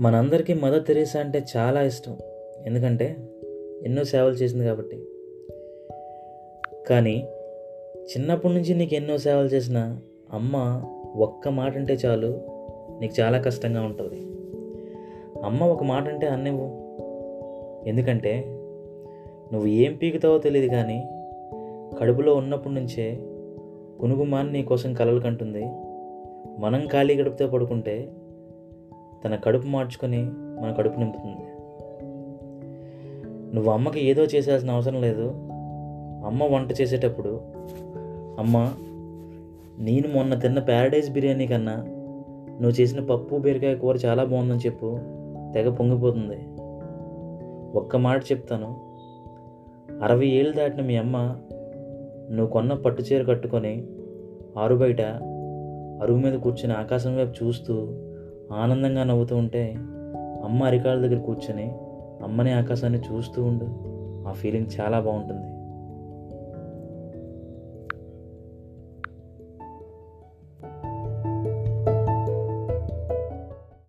మనందరికీ mother Teresa అంటే చాలా ఇష్టం. ఎందుకంటే ఎన్నో సేవలు చేసింది కాబట్టి. కానీ చిన్నప్పటి నుంచి నీకు ఎన్నో సేవలు చేసిన అమ్మ ఒక్క మాట అంటే చాలు నీకు చాలా కష్టంగా ఉంటుంది. అమ్మ ఒక మాట అంటే అన్నివ్వు. ఎందుకంటే నువ్వు ఏం పీకుతావో తెలియదు కానీ కడుపులో ఉన్నప్పటి నుంచే కునుగుమాని నీ కోసం కలలు కంటుంది. మనం ఖాళీ గడుపుతో పడుకుంటే తన కడుపు మార్చుకొని మన కడుపు నింపుతుంది. నువ్వు అమ్మకి ఏదో చేసాల్సిన అవసరం లేదు. అమ్మ వంట చేసేటప్పుడు అమ్మ నేను మొన్న తిన్న ప్యారడైజ్ బిర్యానీ కన్నా నువ్వు చేసిన పప్పు బీరకాయ కూర చాలా బాగుందని చెప్పు తెగ పొంగిపోతుంది. ఒక్క మాట చెప్తాను. అరవై ఏళ్ళు దాటిన మీ అమ్మ నువ్వు కొన్న పట్టు చీర కట్టుకొని ఆరు బయట అరుగు మీద కూర్చుని ఆకాశం వైపు చూస్తూ ఆనందంగా నవ్వుతూ ఉంటే అమ్మ అరికాళ్ళ దగ్గర కూర్చొని అమ్మని ఆకాశాన్ని చూస్తూ ఉండు. ఆ ఫీలింగ్ చాలా బాగుంటుంది.